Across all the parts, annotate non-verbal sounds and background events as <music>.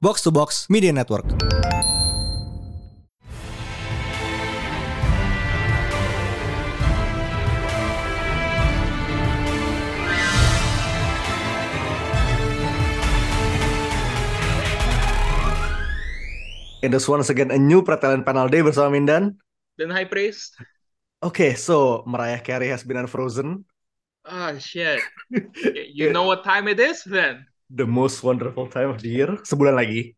Box to Box Media Network. It is once again a new Pretalent Panel Day bersama Mindan. Dan High Praise. Okay, so Mariah Carey has been unfrozen. Ah, shit. You know what time it is then? The most wonderful time of the year. Sebulan lagi.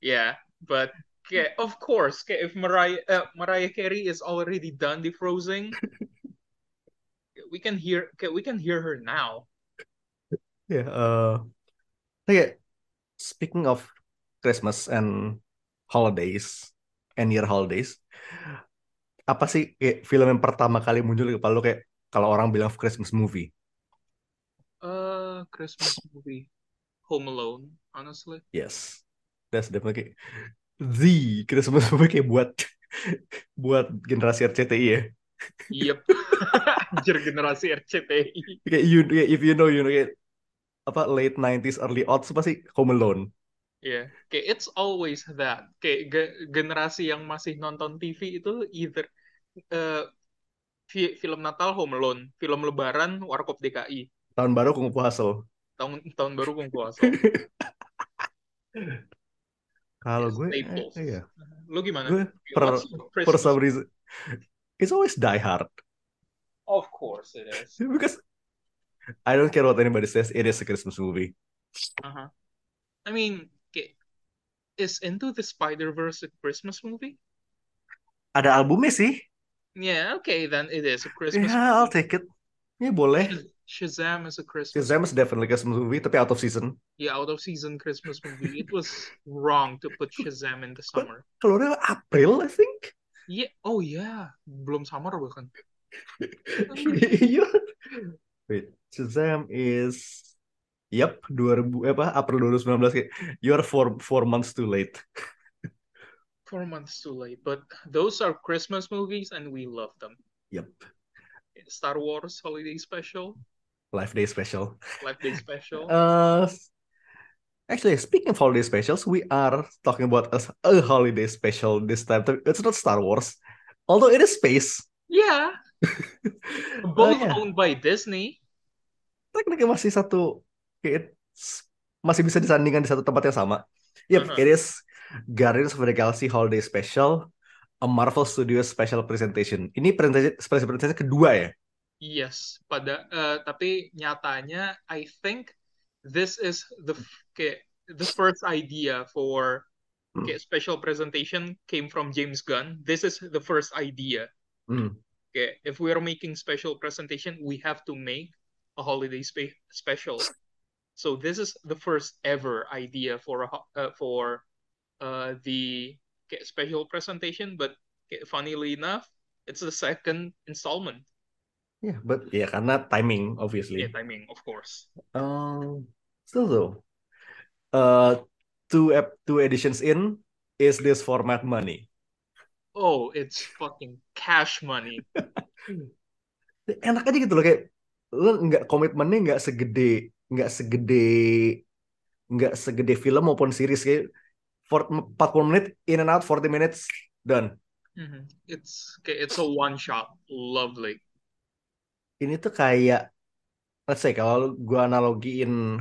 Yeah, but okay, of course, okay, if Mariah uh, Mariah Carey is already done defrosing, <laughs> we can hear okay, we can hear her now. Yeah. Uh, okay. Speaking of Christmas and holidays and year holidays, apa sih kayak film yang pertama kali muncul di kepala lu kayak kalau orang bilang Christmas movie? Uh, Christmas movie, Home Alone, honestly. Yes. That's definitely the Christmas movie kayak buat <laughs> buat generasi RCTI ya. Yep. <laughs> Anjir generasi RCTI. Kayak you kayak if you know you know kayak apa late 90s early aughts pasti Home Alone. Yeah, kayak it's always that. Kayak ge- generasi yang masih nonton TV itu either uh, fi- film Natal Home Alone, film Lebaran Warkop DKI, Tahun baru Kung Fu Hustle. Tahun tahun baru Fu Hustle. <laughs> Kalau Yeah, gue staples. eh, iya. Lu gimana? Gue per for some reason it's always Die Hard Of course it is. <laughs> because I don't care what anybody says it is a Christmas movie. Uh-huh. I mean, is Into the Spider-Verse a Christmas movie? Ada albumnya sih. Yeah, okay, then it is a Christmas I'll movie. take it. Ya boleh. Shaz- Shazam is a Christmas Shazam is definitely a Christmas movie tapi out of season. yeah, out of season Christmas movie. It was wrong to put Shazam in the summer. Keluarnya April I think. Yeah, oh yeah, belum summer bahkan. Wait, Shazam is Yep, 2000 apa April 2019 kayak you are four four months too late. Four months too late, but those are Christmas movies and we love them. Yep. Star Wars Holiday Special, Life Day special. Life Day Special. <laughs> Uh, actually, speaking of holiday specials, we are talking about a, a holiday special this time. It's not Star Wars, although it is space. yeah, <laughs> both yeah. owned by Disney. Tekniknya masih satu, masih bisa disandingkan di satu tempat yang sama. Yep, Uh-huh. it is Guardians of the Galaxy Holiday Special, a Marvel Studios special presentation. Ini presentasi presentasi kedua ya. Yes, pada uh, tapi nyatanya I think this is the kayak the first idea for Hmm. kayak special presentation came from James Gunn. This is the first idea. Hmm. Okay, if we are making special presentation, we have to make a holiday spe- special. So this is the first ever idea for a uh, for uh, the kayak special presentation, but funnily enough, it's the second installment. Yeah, but ya karena timing obviously. Yeah, timing, of course. Um, still though, uh, two ep two editions in, is this format money? Oh, it's fucking cash money. <laughs> Enak aja gitu loh kayak lu nggak komitmennya nggak segede nggak segede nggak segede film maupun series kayak for 40 menit in and out 40 minutes done. Mhm. It's okay, it's a one shot. Lovely. Ini tuh kayak let's say kalau gua analogiin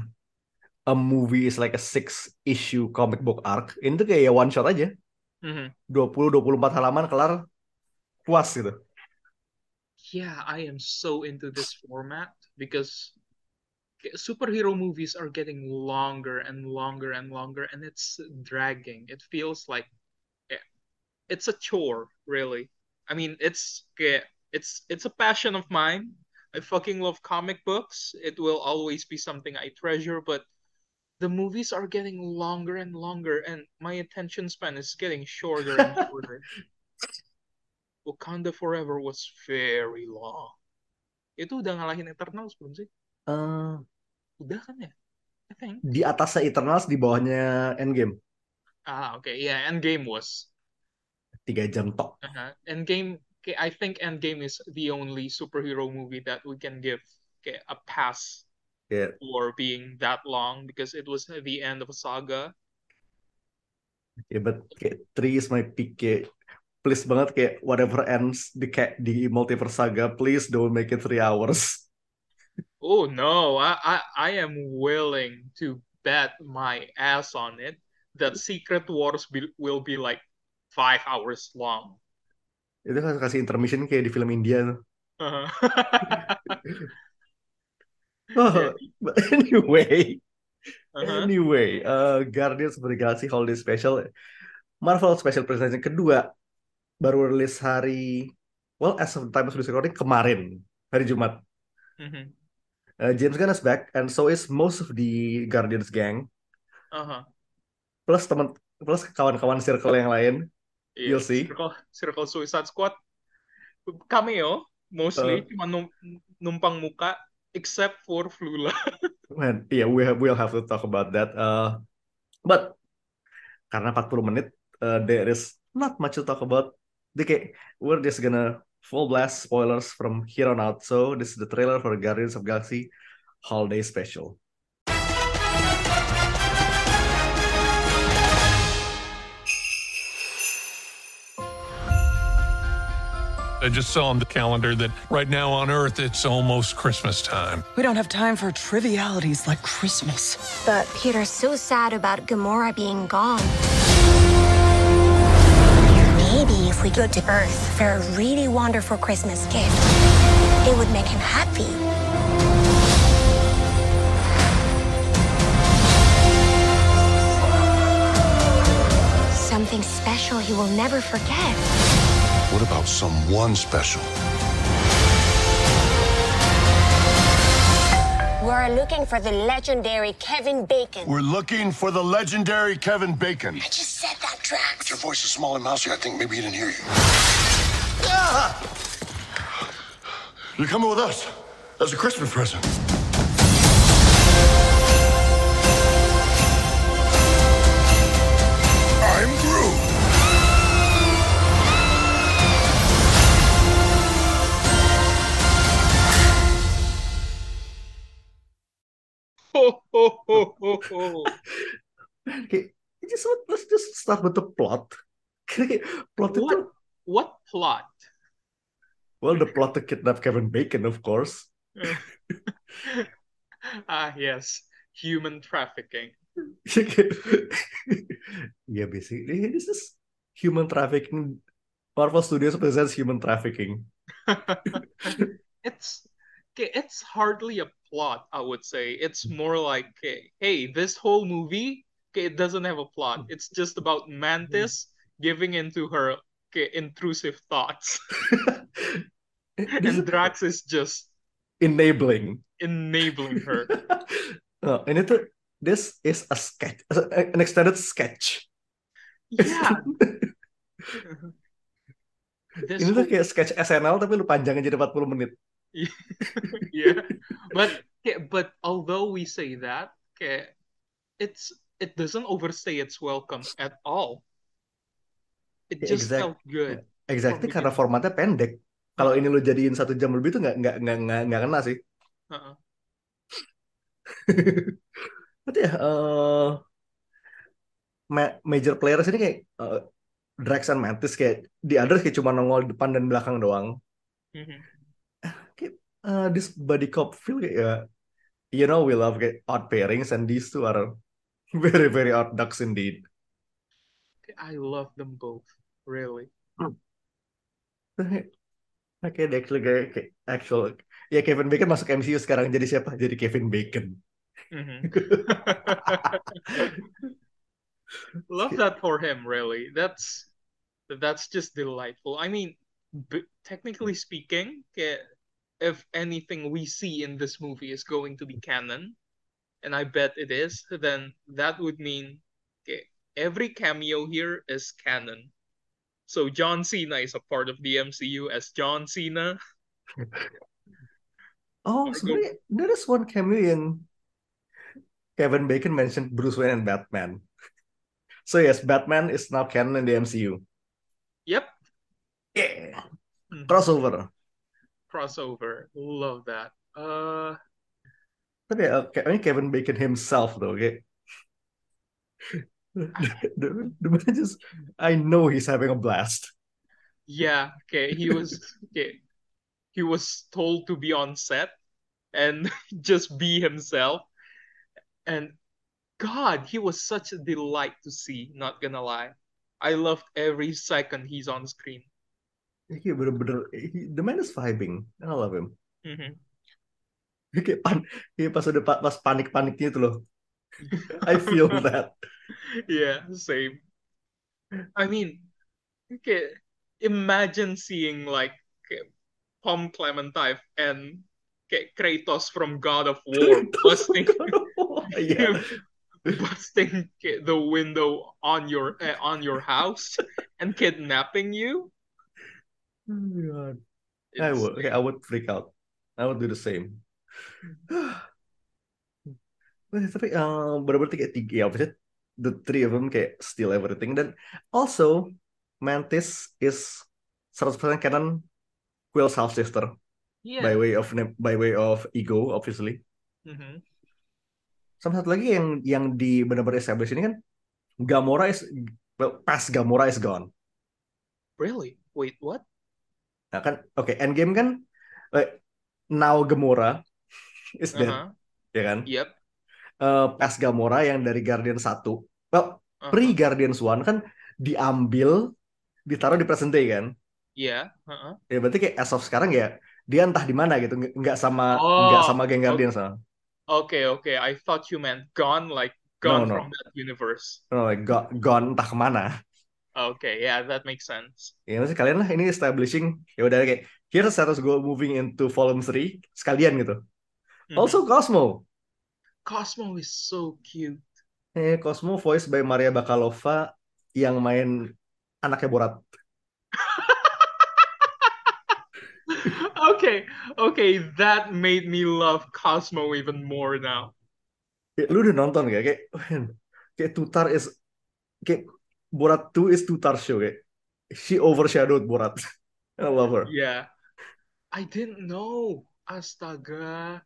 a movie is like a six issue comic book arc, ini tuh kayak one shot aja. Mhm. 20-24 halaman kelar puas gitu. Yeah, I am so into this format because superhero movies are getting longer and longer and longer, and it's dragging. It feels like it's a chore, really. I mean, it's it's it's a passion of mine. I fucking love comic books. It will always be something I treasure, but the movies are getting longer and longer, and my attention span is getting shorter and <laughs> shorter. Wakanda Forever was very long. Itu udah ngalahin Eternals belum sih? Eh, Udah kan ya? I think. di atasnya Eternals, di bawahnya Endgame. Ah, okay. Yeah, Endgame was. Tiga jam tok. Uh-huh. Endgame, okay, I think Endgame is the only superhero movie that we can give okay, a pass Yeah. for being that long because it was the end of a saga. Yeah, but kayak three is my pick kayak please banget kayak whatever ends di kayak di multiverse saga please don't make it three hours. <laughs> Oh no, I, I I am willing to bet my ass on it that Secret Wars be, will be like five hours long. Itu kan kasih intermission kayak di film India tuh. Uh-huh. <laughs> Oh, but anyway, Uh-huh. anyway, uh, Guardians of the Galaxy Holiday Special, Marvel Special Presentation kedua baru rilis hari, well as of the time of this recording kemarin hari Jumat. Mhm. Uh, James Gunn is back, and so is most of the Guardians gang, Uh-huh. plus teman, plus kawan-kawan circle yang lain. Iya, You'll see. Circle, Circle Suicide Squad cameo mostly Uh. cuma num- numpang muka except for Flula. <laughs> Man, yeah, we have, we'll have to talk about that. Uh, but karena 40 menit, uh, there is not much to talk about. Kayak, we're just gonna full blast spoilers from here on out. So this is the trailer for Guardians of Galaxy Holiday Special. I just saw on the calendar that right now on Earth it's almost Christmas time. We don't have time for trivialities like Christmas. But Peter's so sad about Gamora being gone. Maybe if we go to Earth for a really wonderful Christmas gift, it would make him happy. Something special he will never forget. What about someone special? We're looking for the legendary Kevin Bacon. We're looking for the legendary Kevin Bacon. I just said that, Drax. Your voice is small and mousy. I think maybe he didn't hear you. Ah! You're coming with us as a Christmas present. Ho, ho, ho, ho, ho. Just let's just start with the plot. <laughs> Plot What? What plot? well, the plot to kidnap Kevin Bacon, of course. <laughs> ah, yes. Human trafficking. <laughs> yeah, basically, this is human trafficking. Marvel Studios presents human trafficking. it's okay, it's hardly a plot, I would say. It's more like, okay, hey, this whole movie, okay, it doesn't have a plot. Hmm. It's just about Mantis hmm. giving into her okay, intrusive thoughts. <laughs> And Drax is just enabling. enabling her. <laughs> Oh, ini tuh this is a sketch, uh, an extended sketch. Yeah. <laughs> This Ini tuh kayak sketch SNL tapi lu panjangin jadi 40 menit. Yeah but but although we say that okay, it's it doesn't overstay its welcome at all it Yeah, just exact- felt good Exactly karena begitu. formatnya pendek. Kalau ini lu jadiin satu jam lebih tuh nggak nggak nggak nggak nggak kena sih. Uh-uh. <laughs> Tapi ya eh, ma- major players ini kayak eh, Drax and Mantis kayak di others kayak cuma nongol depan dan belakang doang. Mhm. Eh, this buddy cop feel kayak ya, you know we love kayak odd pairings and these two are <laughs> very very odd ducks indeed. I love them both really Oke, dia actually kayak, kayak actual ya Kevin Bacon masuk MCU sekarang jadi siapa? Jadi Kevin Bacon. Mhm. <laughs> love that for him really that's that's just delightful I mean technically speaking okay, if anything we see in this movie is going to be canon and I bet it is then that would mean okay, every cameo here is canon so John Cena is a part of the MCU as John Cena <laughs> Oh, sebenarnya there is one cameo yang Kevin Bacon mentioned Bruce Wayne and Batman. So yes, Batman is now canon in the MCU. yep Yeah, Mhm. crossover. Crossover love that uh Tapi ya, kayaknya Kevin Bacon himself though, kayak <laughs> the, the man just I know he's having a blast. Yeah, okay, he was okay, he was told to be on set and <laughs> just be himself. And God, he was such a delight to see, not gonna lie. I loved every second he's on screen. Kayak bener-bener, he- the man is vibing. I love him. Mhm. Kayak, pan, kayak pas udah pa- pas panik-paniknya itu loh. <laughs> I feel <laughs> that. Yeah, same. I mean, okay, imagine seeing like Tom Clementine and okay, Kratos from God of War busting <laughs> yeah. busting the window on your uh, on your house and kidnapping you. Oh my God. I would, okay, I would freak out. I would do the same. <sighs> Tapi uh, bener-bener kayak tiga, ya the three of them kayak steal everything dan also Mantis is 100% canon Quill's half sister Yeah. by way of by way of ego obviously. Mhm. Sama satu lagi yang yang di benar-benar establish ini kan Gamora is well, past Gamora is gone. Really? Wait, what? Nah kan oke Endgame kan like, now Gamora <laughs> is dead Uh-huh. ya kan? Yep. Eh, past Gamora yang dari Guardian 1 well Uh-huh. pre Guardians 1 kan diambil ditaruh di present day kan? Yeah. Uh-huh. Ya berarti kayak as of sekarang ya dia entah di mana gitu nggak sama Oh, nggak sama geng Guardians ah. Okay, okay. I thought you meant gone, like No, gone no. from that universe. Oh, like, go- gone entah ke mana. Okay, yeah, that makes sense. Ya maksudnya kalian lah ini establishing ya udah kayak here's status go moving into volume 3 sekalian gitu. Mhm. Also Cosmo. Cosmo is so cute. Eh, Cosmo voiced by Maria Bakalova yang main anaknya Borat. <laughs> Okay, okay, that made me love Cosmo even more now. Kayak, lu udah nonton gak? Kayak, kayak Tutar is kayak Borat 2 is Tutar show kayak she overshadowed Borat. <laughs> I love her. Yeah. I didn't know. Astaga.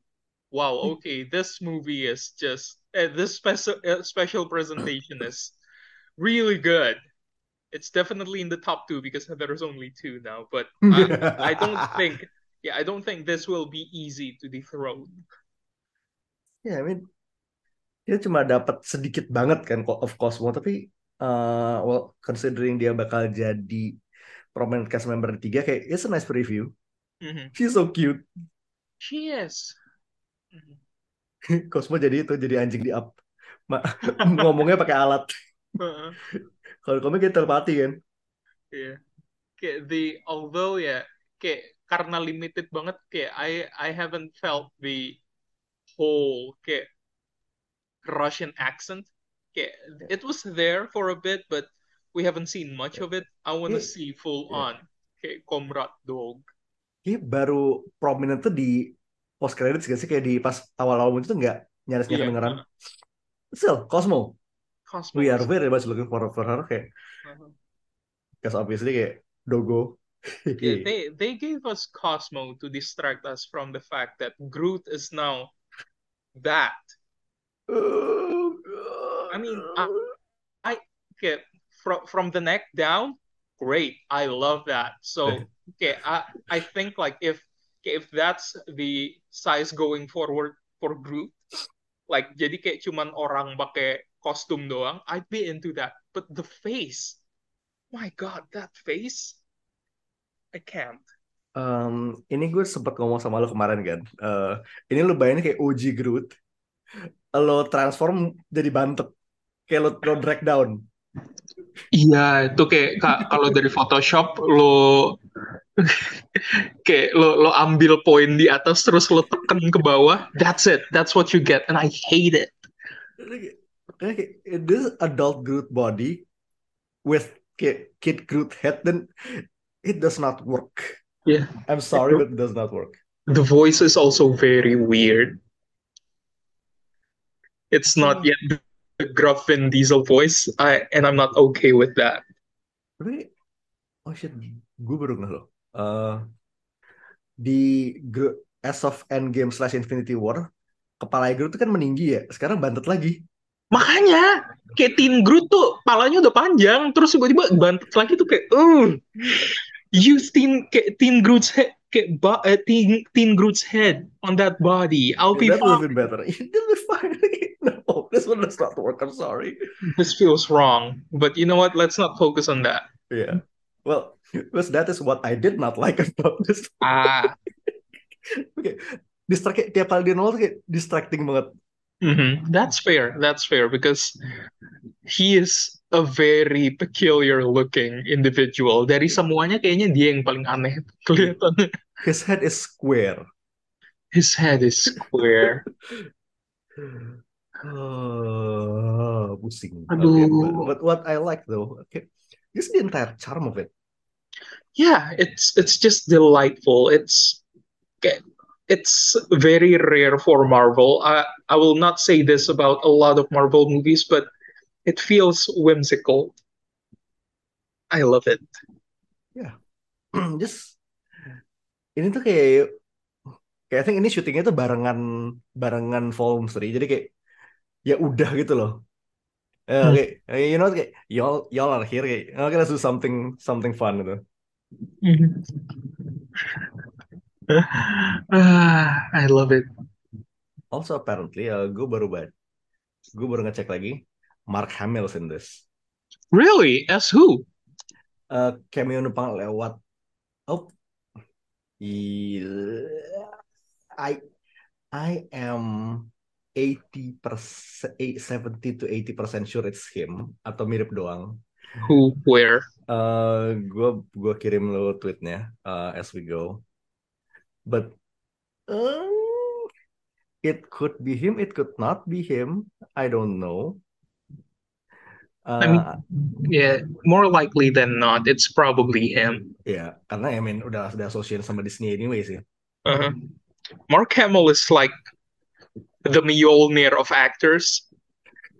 Wow, okay, this movie is just uh, this special uh, special presentation is really good. It's definitely in the top two because there's only two now, but <laughs> I, I don't think yeah, I don't think this will be easy to dethrone. Ya, I mean, kita cuma dapat sedikit banget kan of Cosmo, tapi uh, well, considering dia bakal jadi prominent cast member tiga, kayak it's a nice preview. Mhm. She's so cute. She is. <laughs> Cosmo jadi itu, jadi anjing di up. Ma- <laughs> ngomongnya pakai alat. Kalau komik kita telepati kan. yeah. Kayak the although ya kayak karena limited banget kayak I I haven't felt the whole kayak Russian accent. Kayak it was there for a bit, but we haven't seen much of it. I want to Yeah. see full Yeah. on kayak Comrade Dog. Kayak baru prominent tuh di post credits gak sih? Kayak di pas awal-awal muncul tuh nggak nyaris nggak Iya, kedengeran. uh, Still, Cosmo. Cosmo We are very much looking for, for her. Kayak, uh-huh. because obviously kayak Dogo. Yeah, they they gave us Cosmo to distract us from the fact that Groot is now that. God. I mean, I okay from from the neck down, great. I love that. So okay, I I think like if okay, if that's the size going forward for Groot, like jadi kayak cuman orang pakai kostum doang, I'd be into that. But the face, my God, that face, I can't. Em, ini gue sempat ngomong sama lo kemarin kan. Eh, ini lo bayangin kayak OG Groot. Lo transform jadi bantet. Kayak lo, lo drag down. Iya, itu kayak ka- kalau dari Photoshop lo <laughs> kayak lo lo ambil poin di atas terus lo tekan ke bawah. That's it. That's what you get and I hate it. Kayak, this adult Groot body with kayak kid Groot head then it does not work. Yeah. I'm sorry but it does not work. The voice is also very weird. It's not yet the gruff Vin Diesel voice, I and I'm not okay with that. Tapi oh shit, gue baru nggak lo. Eh, di as of Endgame slash Infinity War kepala Groot tuh kan meninggi ya. Sekarang bantet lagi. Makanya kayak Teen Groot tuh palanya udah panjang terus tiba-tiba bantet lagi tuh kayak uh use Teen kayak Teen Groot's head kayak ba- eh, teen, teen Groot's head on that body. I'll be that would have fine. been better. <laughs> That'll be fine. <laughs> this one does not work. I'm sorry. This feels wrong, but you know what? Let's not focus on that. Yeah. Well, <laughs> because that is what I did not like about this. Ah, <laughs> Oke, distract tiap kali dia nol kayak distracting banget. mhm. That's fair. That's fair because he is a very peculiar looking individual. Dari semuanya kayaknya dia yang paling aneh kelihatannya. His head is square. His head is square. Oh, pusing. Okay, Aduh. but, but what I like though, okay, is the entire charm of it. Yeah, it's it's just delightful. It's it's very rare for Marvel. I I will not say this about a lot of Marvel movies, but it feels whimsical. I love it. <clears throat> Just ini tuh kayak kayak I think ini syutingnya tuh barengan barengan volume 3 jadi kayak ya udah gitu loh. Eh, Hmm. kayak you know kayak y'all y'all are here kayak okay let's do something something fun gitu. <laughs> Ah, I love it. Also apparently uh, gue baru baca gue baru ngecek lagi Mark Hamill's in this. Really? As who? Uh, cameo numpang lewat oh iya. I I am 80% eh, 70 to 80% sure it's him atau mirip doang. Who? Where? Uh, gue gua kirim lo tweetnya uh, as we go. But um, it could be him, it could not be him. I don't know. I mean, Uh, yeah, more likely than not, it's probably him. ya karena I mean udah udah associate sama Disney anyway sih. Uh-huh. Mark Hamill is like the Mjolnir of actors.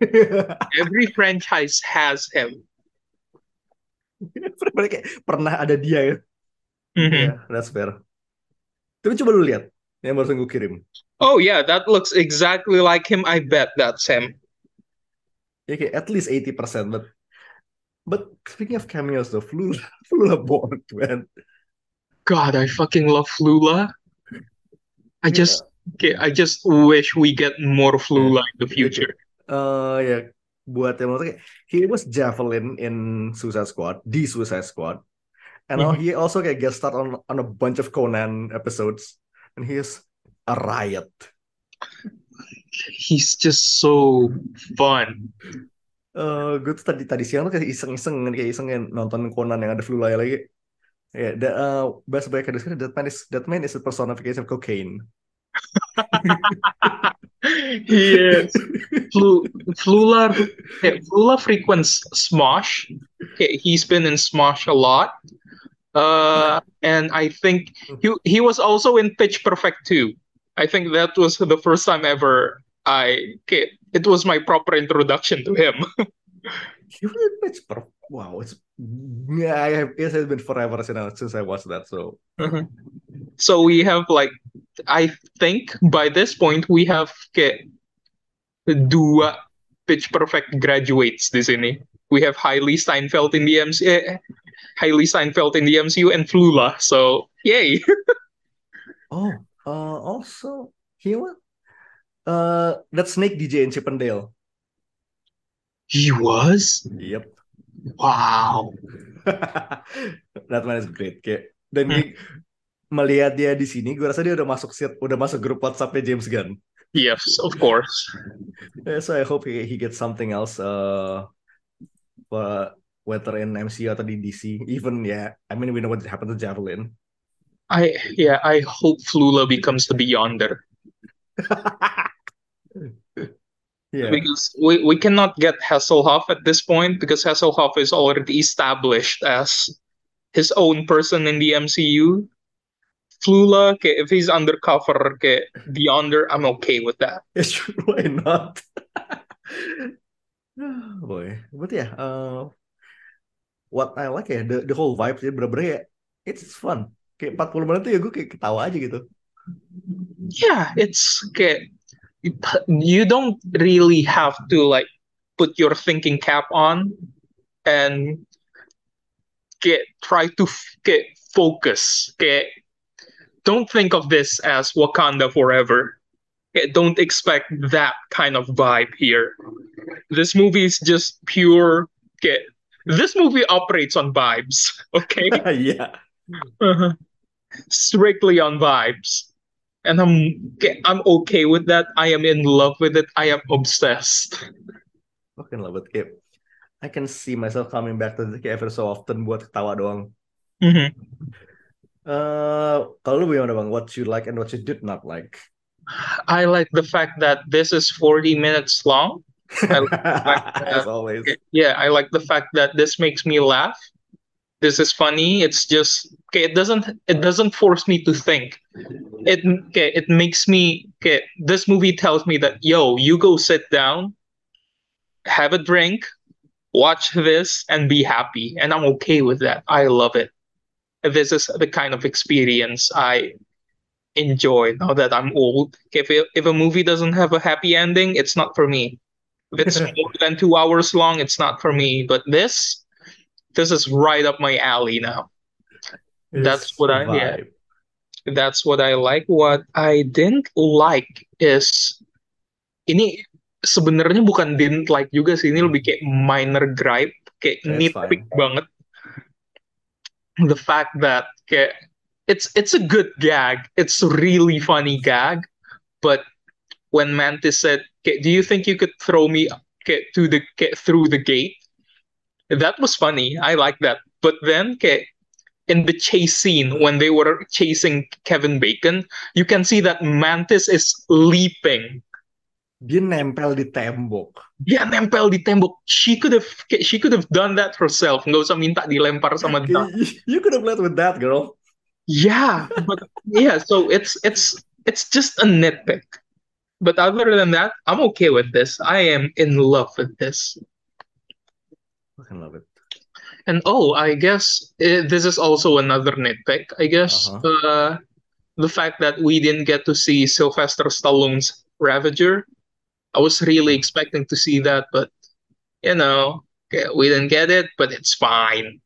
<laughs> Every franchise has him. Kayak pernah ada dia ya. Mhm. Ya, that's fair. Tapi coba lu lihat yang barusan gue kirim. Oh yeah, that looks exactly like him. I bet that's him. Kayak at least 80%, but but speaking of cameos though, Flula, <laughs> Flula Borg, man. God, I fucking love Flula. I just, okay, I just wish we get more Flula in the future. Eh ya buat yang maksudnya he was Javelin in Suicide Squad, di Suicide Squad. And now he also kayak guest star on on a bunch of Conan episodes. And he is a riot. He's just so fun. Eh gue tuh tadi tadi siang tuh kayak iseng-iseng kayak isengin nonton Conan yang ada Flula lagi. Ya, yeah, uh, best banyak yang that man is that man is a personification of cocaine. He is. Flu, Flula, Flula frequents Smosh. Okay, he's been in Smosh a lot. Uh, and I think he he was also in Pitch Perfect too. I think that was the first time ever I okay, it was my proper introduction to him. He was in Pitch Perfect. Wow, it's yeah, I have it has been forever since I, since I watched that. So So we have like I think by this point we have okay, dua Pitch Perfect graduates di sini. We have Hailey Steinfeld in the MC, eh, Hailey Steinfeld in the MCU and Flula. So yay! <laughs> oh, uh, also he was uh that Snake DJ in Chippendale. He was Yep. Wow. <laughs> that man is great. Kayak dan gue <laughs> melihat dia di sini, gue rasa dia udah masuk set, udah masuk grup WhatsAppnya James Gunn. Yes, of course. So I hope he, he gets something else. Uh, uh, whether in MCU atau di DC. Even yeah, I mean we know what happened to Javelin. I yeah, I hope Flula becomes the Beyonder <laughs> Yeah. because we, we cannot get Hasselhoff at this point because Hasselhoff is already established as his own person in the MCU. Flula, okay, if he's undercover, okay, Beyonder, I'm okay with that. <laughs> It's why not? <laughs> Boy, but yeah, uh, what I like ya, the, the whole vibe sih bener-bener ya, it's fun. Kayak 40 menit tuh ya gue kayak ketawa aja gitu. Yeah, it's okay. You don't really have to like put your thinking cap on and get try to f- get focus. Get don't think of this as Wakanda forever. Okay, don't expect that kind of vibe here. This movie is just pure. Okay, this movie operates on vibes. <laughs> Okay, <laughs> yeah Uh-huh. strictly on vibes, and I'm I'm okay with that. I am in love with it. I am obsessed. Fucking love it. Kayak, I can see myself coming back to kayak every so often buat ketawa doang. Mhm. Eh, kalau lu gimana bang? What you like and what you did not like? I like the fact that this is 40 minutes long. I like the fact <laughs> As always. yeah, I like the fact that this makes me laugh. This is funny. It's just okay, it doesn't it doesn't force me to think. It okay, it makes me okay, this movie tells me that yo, you go sit down, have a drink, watch this and be happy. And I'm okay with that. I love it. This is the kind of experience I enjoy now that I'm old. If it, if a movie doesn't have a happy ending, it's not for me. If it's <laughs> more than two hours long, it's not for me. But this, this is right up my alley now. That's what I- yeah. That's what I like. What I didn't like is ini sebenarnya bukan didn't like juga sih. Ini lebih kayak minor gripe, kayak That's nitpick fine. banget. The fact that kayak it's it's a good gag. It's a really funny gag, but when Mantis said, "Do you think you could throw me okay, to the okay, through the gate?" That was funny. I like that. But then, okay, in the chase scene when they were chasing Kevin Bacon, you can see that Mantis is leaping. Dia nempel di tembok. Dia nempel di tembok. She could have she could have done that herself. Nggak usah minta dilempar sama <laughs> Duck. You could have led with that, girl. Yeah, but yeah, so it's it's it's just a nitpick. But other than that, I'm okay with this. I am in love with this. Fucking love it. And oh, I guess uh, this is also another nitpick. I guess Uh-huh. uh, the fact that we didn't get to see Sylvester Stallone's Ravager. I was really expecting to see that, but you know, we didn't get it, but it's fine.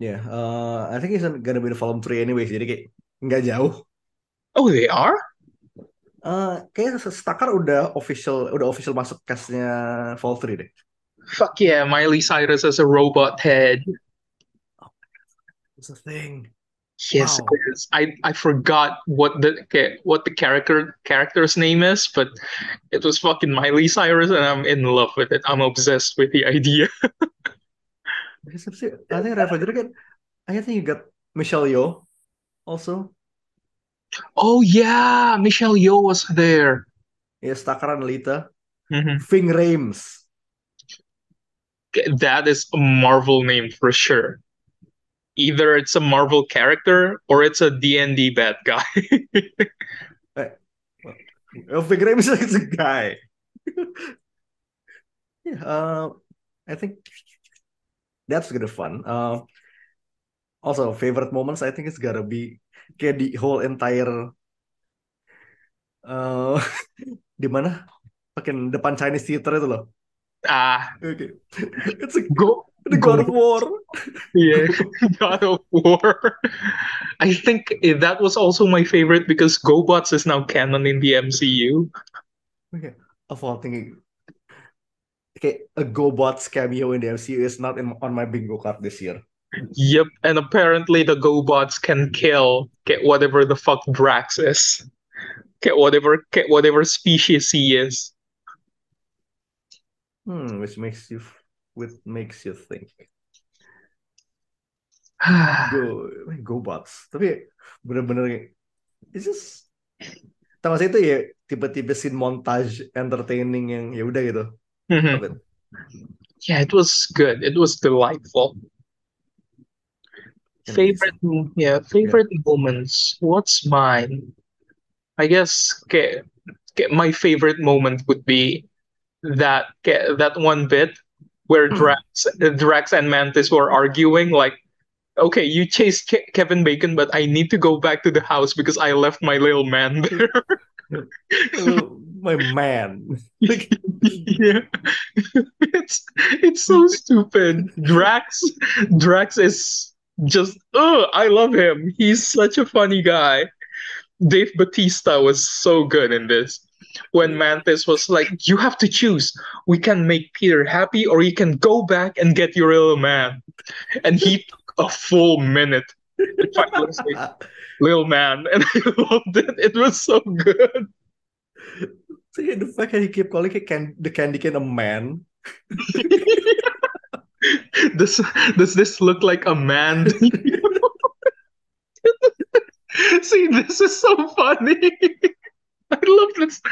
Yeah, uh, I think it's gonna be the volume 3 anyways, jadi kayak nggak jauh. Oh, they are? Uh, kayaknya Stakar udah official, udah official masuk castnya Vol 3 deh. Fuck yeah, Miley Cyrus as a robot head. It's a thing. Yes, Wow. it is. I I forgot what the okay, what the character character's name is, but it was fucking Miley Cyrus, and I'm in love with it. I'm obsessed with the idea. <laughs> I think Ravager kan, I think you got Michelle Yeoh also. Oh yeah, Michelle Yeoh was there. Yes, Stakar and Lita. Mhm. Ving Rhames. That is a Marvel name for sure. Either it's a Marvel character or it's a D&D bad guy. <laughs> Ving Rhames is a guy. <laughs> yeah, uh, I think that's gonna fun. Uh, also, favorite moments I think it's gotta be kayak the whole entire uh, <laughs> di mana? Pakai depan Chinese theater itu loh. Ah, Okay. <laughs> It's a, go the God of War. Yeah, <laughs> God of War. I think that was also my favorite because GoBots is now canon in the MCU. Okay. Of all thinking, okay, a GoBots cameo in the MCU is not in, on my bingo card this year. Yep, and apparently the GoBots can kill get whatever the fuck Drax is. Get whatever get whatever species he is. Hmm, which makes you, which makes you think. <sighs> Go, GoBots. Tapi bener-bener it's just, sih itu ya tiba-tiba scene montage entertaining yang ya udah gitu. Mhm. It. Yeah, it was good. It was delightful. Favorite, yeah, favorite moments. What's mine? I guess okay, okay, my favorite moment would be that that one bit where hmm. Drax, Drax and Mantis were arguing. Like, okay, you chased Ke- Kevin Bacon, but I need to go back to the house because I left my little man <laughs> there. My man. <laughs> Like, yeah. <laughs> It's it's so stupid. Drax Drax is just oh, I love him. He's such a funny guy. Dave Batista was so good in this. When Mantis was like, "You have to choose. We can make Peter happy, or you can go back and get your little man." And he <laughs> took a full minute say, <laughs> "Little man," and I loved it. It was so good. <laughs> yeah, the fact that he kept calling it can the candy cane a man. Does does this look like a man? See, this is so funny. <laughs> I love this.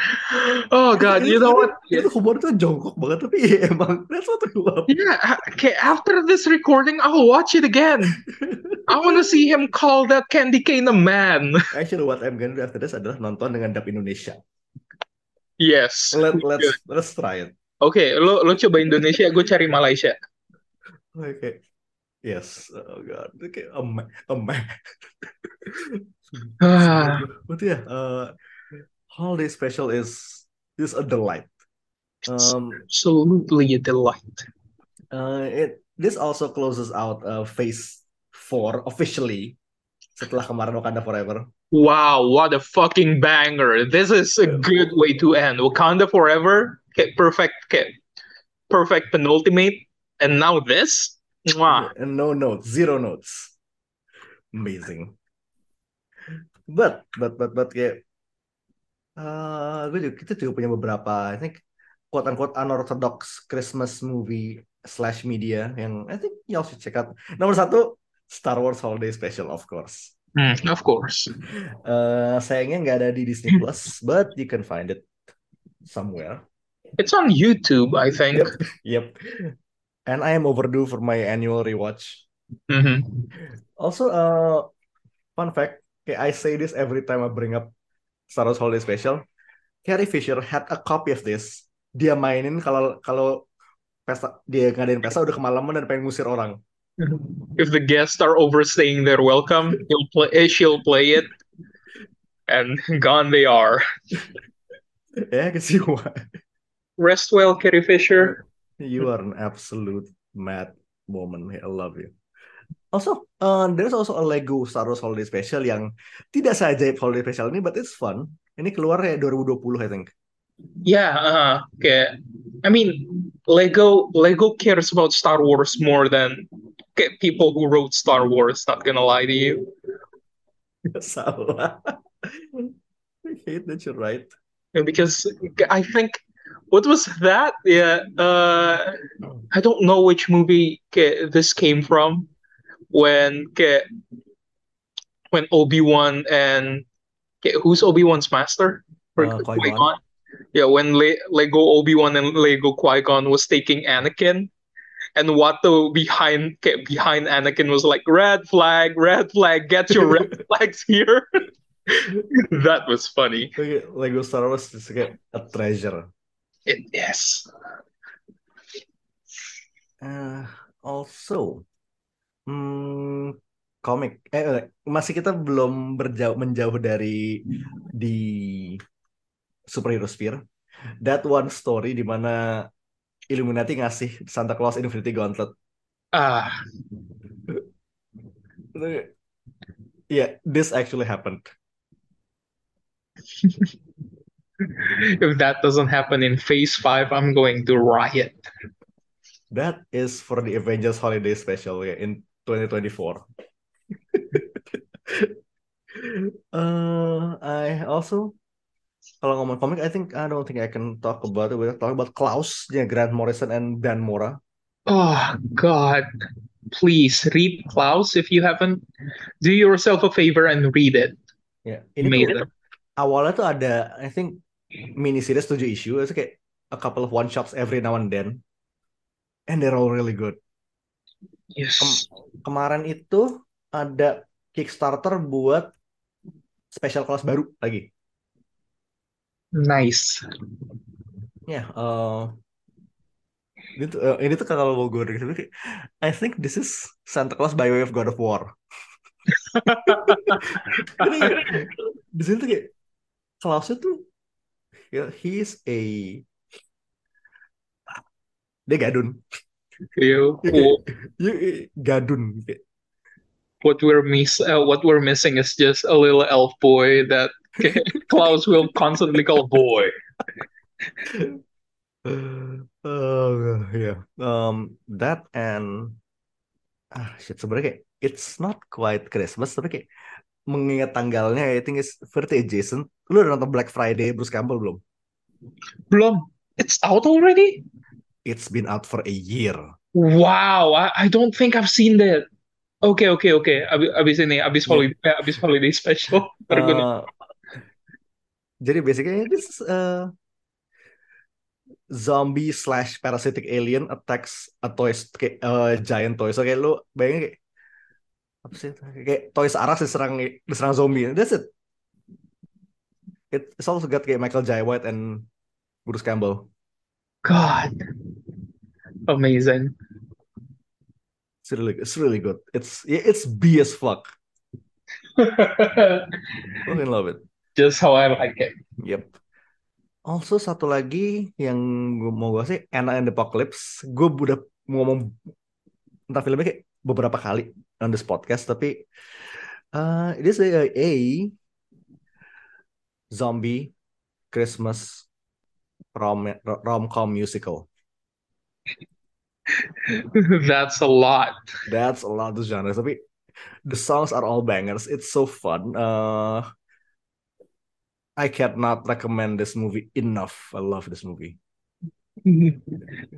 Oh God, you know what? Itu humor tuh jongkok banget tapi ya emang that's what I love. Yeah, okay, after this recording, I'll watch it again. I want to see him call that candy cane a man. <laughs> Actually, what I'm gonna do after this adalah nonton dengan dub Indonesia. Yes. Let let's let's try it. Oke, lo lo coba Indonesia, gue cari Malaysia. Okay. Yes. Oh God. Okay. A man. A man. Ah, But yeah, uh, holiday special is is a delight. Um, absolutely a delight. uh, it this also closes out uh, Phase Four officially setelah kemarin Wakanda Forever. Wow, what a fucking banger. This is a good way to end. Wakanda Forever, okay, perfect, okay, perfect penultimate. And now this? Mwah. And no notes, zero notes. Amazing. But but but but kayak uh, gue juga, kita juga punya beberapa I think quote unquote unorthodox Christmas movie slash media yang I think y'all should check out. Nomor satu Star Wars Holiday Special of course. Hmm, of course. Uh, sayangnya nggak ada di Disney Plus, but you can find it somewhere. It's on YouTube, I think. Yep. And I am overdue for my annual rewatch. Mhm. Also, uh, fun fact, kayak I say this every time I bring up Star Wars Holiday Special. Carrie Fisher had a copy of this. Dia mainin kalau kalau pesta dia ngadain pesta udah kemalaman dan pengen ngusir orang. <laughs> If the guests are overstaying their welcome, he'll play, eh, she'll play it, and <laughs> gone they are. Ya, I can see why. Rest well, Carrie Fisher. You are an absolute mad woman. I love you. Also, uh, there's also a Lego Star Wars Holiday Special yang tidak saja Holiday Special ini, but it's fun. Ini keluar ya 2020, I think. Yeah, uh, okay. I mean, Lego Lego cares about Star Wars more than okay, people who wrote Star Wars. Not gonna lie to you. <laughs> Salah. I hate that you're right. because I think what was that? Yeah, uh, I don't know which movie this came from when ke- when Obi-Wan and ke- who's Obi-Wan's master? Or Uh, Qui-Gon. Qui-Gon? Yeah, when Le- Lego Obi-Wan and Lego Qui-Gon was taking Anakin. And Watto behind ke- behind Anakin was like red flag, red flag, get your <laughs> red flags here. <laughs> that was funny. Okay, Lego Star Wars is kayak a treasure. Yes. Uh, also, hmm, komik. Eh, eh, masih kita belum berjauh menjauh dari di superhero sphere. That one story di mana Illuminati ngasih Santa Claus Infinity Gauntlet. Ah, <laughs> Yeah, this actually happened. <laughs> if that doesn't happen in Phase 5, I'm going to riot. That is for the Avengers Holiday Special ya in 2024. <laughs> uh, I also kalau ngomong komik, I think I don't think I can talk about it. We're talking about Klaus, yeah, Grant Morrison and Dan Mora. Oh, God. Please read Klaus if you haven't. Do yourself a favor and read it. Ya, ini Made tuh it. awalnya tuh ada, I think mini series 7 issue, itu kayak a couple of one shots every now and then, and they're all really good. Yes. Kemarin itu ada Kickstarter buat special kelas baru lagi. Nice. Ya, eh, ini tuh, eh, ini tuh kalau mau gue I think this is Santa Claus by way of God of War. <laughs> Ini di sini tuh kayak Klausnya tuh Yeah, he's a dia gadun. You, Ya, kayak, ya, gadun. Kayak, what we're miss uh, what we're missing is just a little elf boy that <laughs> Klaus will constantly call boy. <laughs> Oh yeah. Um, that and ah shit sebenarnya kayak it's not quite Christmas tapi kayak mengingat tanggalnya I think it's birthday Jason. Lu udah nonton Black Friday Bruce Campbell belum? Blum, it's out already? It's been out for a year. Wow, I, I don't think I've seen that. Okay, okay, okay. Abis, abis ini, abis Yeah. holiday, eh, abis holiday special. <laughs> Uh, jadi basically this is a zombie slash parasitic alien attacks a toys kayak uh, giant toy. So kayak lu bayangin kayak apa sih? Kayak Toys R Us diserang diserang zombie. That's it. It- It's also got kayak Michael Jai White and Bruce Campbell. God, amazing. It's really it's really good. It's yeah, it's B as fuck. <laughs> Fucking love it. Just how I like it. Yep. Also satu lagi yang gue mau gue sih Anna and the Apocalypse. Gue udah ngomong tentang filmnya kayak beberapa kali on this podcast, tapi uh, it is a, a zombie Christmas rom rom-com musical. <laughs> That's a lot. That's a lot of genres, tapi the songs are all bangers. It's so fun. Uh, I cannot recommend this movie enough. I love this movie. <laughs>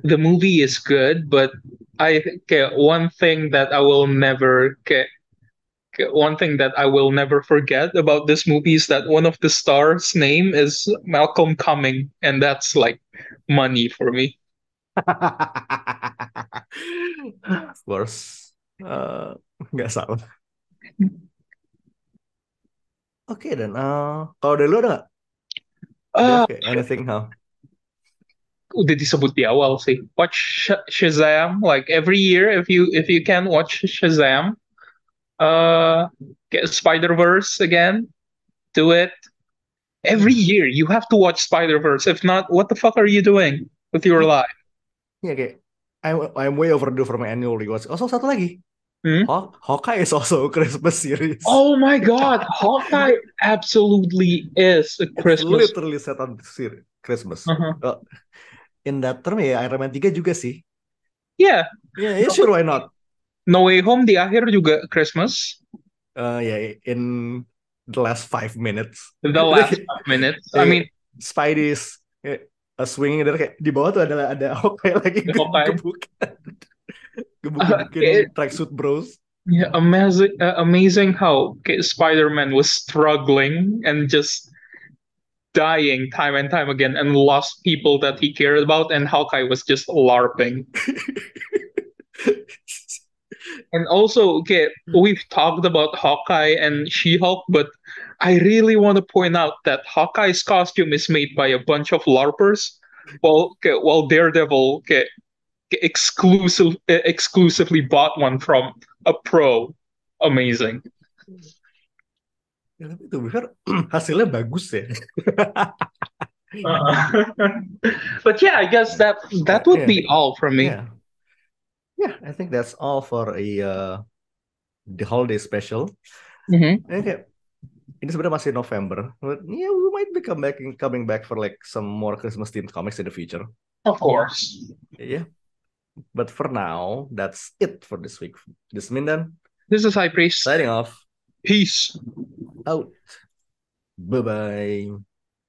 The movie is good, but I okay, one thing that I will never okay, okay, one thing that I will never forget about this movie is that one of the stars' name is Malcolm Cumming, and that's like money for me. Of course, uh, nggak salah. Oke dan uh, kalau dari lu ada nggak? Dev, kayak anything how? udah disebut di awal sih. Watch Sh- Shazam like every year if you if you can watch Shazam. Uh, get Spider-Verse again. Do it. Every year you have to watch Spider-Verse. If not, what the fuck are you doing with your life? Ya kayak I'm I'm way overdue for my annual rewatch. Also satu lagi, Hmm? Haw- Hawkeye is also a Christmas series. Oh my God, Hawkeye absolutely is a It's Christmas. literally set on ser- Christmas. Uh-huh. Uh, in that term ya Iron Man 3 juga sih. Yeah, Ya, yeah, sure why not? No Way Home di akhir juga Christmas. Uh, ya in the last five minutes. The last <laughs> five minutes. I mean, Spidey's kayak, uh, swinging dari kayak di bawah tuh ada ada Hawkeye lagi Hawkeye. gebukin gebuk-gebukin Uh, it- tracksuit bros. Yeah, amazing, uh, amazing how Spider-Man was struggling and just dying time and time again and lost people that he cared about, and Hawkeye was just LARPing. <laughs> And also, okay, we've talked about Hawkeye and She-Hulk, but I really want to point out that Hawkeye's costume is made by a bunch of LARPers, while okay, while Daredevil okay, exclusive eh, exclusively bought one from a pro. Amazing. Ya, tapi to be fair, hasilnya bagus ya. Uh, <laughs> but yeah, I guess that that would be all from me. Yeah. Yeah, I think that's all for a uh, the holiday special. Mhm. Ini kayak ini sebenarnya masih November, but yeah, we might be come back coming back for like some more Christmas themed comics in the future. Of course. Yeah. But for now, that's it for this week. This is Mindan This is High Priest. signing off. Peace. Out. Bye bye.